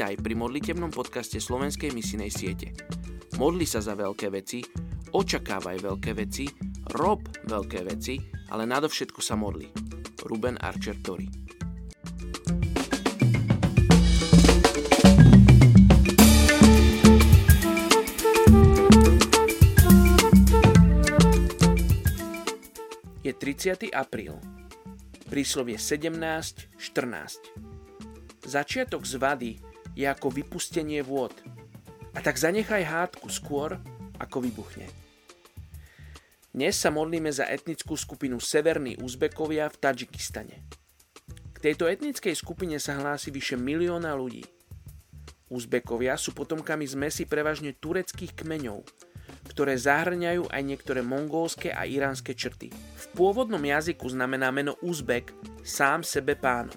Vítaj pri modlitebnom podcaste Slovenskej misinej siete. Modli sa za veľké veci, očakávaj veľké veci, rob veľké veci, ale nadovšetko sa modli. Ruben Archer Tori Je 30. apríl. Príslovie 17.14. Začiatok zvady je ako vypustenie vôd. A tak zanechaj hádku skôr, ako vybuchne. Dnes sa modlíme za etnickú skupinu Severní Uzbekovia v Tadžikistane. K tejto etnickej skupine sa hlási vyše milióna ľudí. Uzbekovia sú potomkami zmesi prevažne tureckých kmeňov, ktoré zahrňajú aj niektoré mongolské a iránske črty. V pôvodnom jazyku znamená meno Uzbek sám sebe pánom.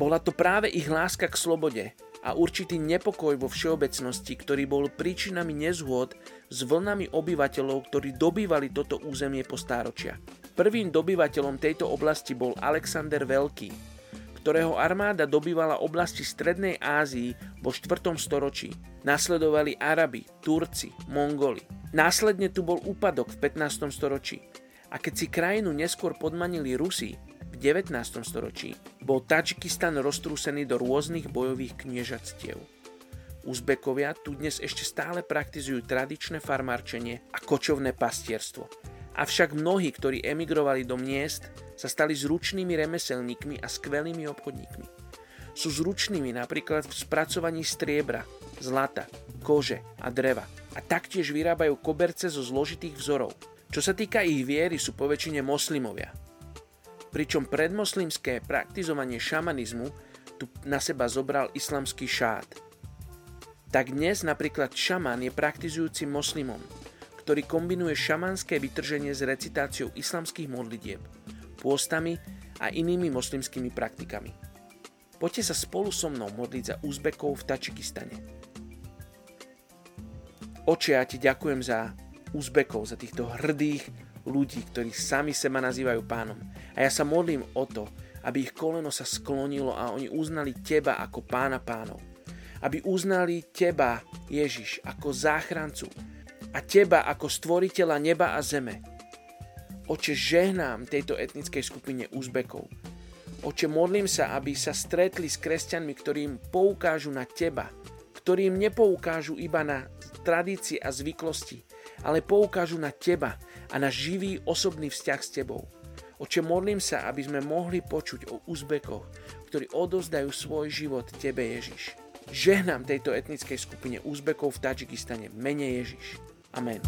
Bola to práve ich láska k slobode a určitý nepokoj vo všeobecnosti, ktorý bol príčinami nezhôd s vlnami obyvateľov, ktorí dobývali toto územie po stáročia. Prvým dobyvateľom tejto oblasti bol Alexander Veľký, ktorého armáda dobývala oblasti Strednej Ázii vo 4. storočí. Nasledovali Arabi, Turci, Mongoli. Následne tu bol úpadok v 15. storočí. A keď si krajinu neskôr podmanili Rusi, 19. storočí bol Tadžikistan roztrúsený do rôznych bojových kniežatstiev. Uzbekovia tu dnes ešte stále praktizujú tradičné farmárčenie a kočovné pastierstvo. Avšak mnohí, ktorí emigrovali do miest, sa stali zručnými remeselníkmi a skvelými obchodníkmi. Sú zručnými napríklad v spracovaní striebra, zlata, kože a dreva a taktiež vyrábajú koberce zo zložitých vzorov. Čo sa týka ich viery, sú poväčšine moslimovia, pričom predmoslimské praktizovanie šamanizmu tu na seba zobral islamský šát. Tak dnes napríklad šaman je praktizujúcim moslimom, ktorý kombinuje šamanské vytrženie s recitáciou islamských modlitieb, pôstami a inými moslimskými praktikami. Poďte sa spolu so mnou modliť za Uzbekov v Tačikistane. Oče, ja ti ďakujem za Uzbekov, za týchto hrdých ľudí, ktorí sami seba nazývajú pánom. A ja sa modlím o to, aby ich koleno sa sklonilo a oni uznali teba ako pána pánov. Aby uznali teba, Ježiš, ako záchrancu a teba ako stvoriteľa neba a zeme. Oče, žehnám tejto etnickej skupine Uzbekov. Oče, modlím sa, aby sa stretli s kresťanmi, ktorým poukážu na teba, ktorým nepoukážu iba na tradície a zvyklosti, ale poukážu na teba a na živý osobný vzťah s tebou. Oče, modlím sa, aby sme mohli počuť o Uzbekoch, ktorí odozdajú svoj život Tebe, Ježiš. Žehnám tejto etnickej skupine Uzbekov v Tadžikistane mene Ježiš. Amen.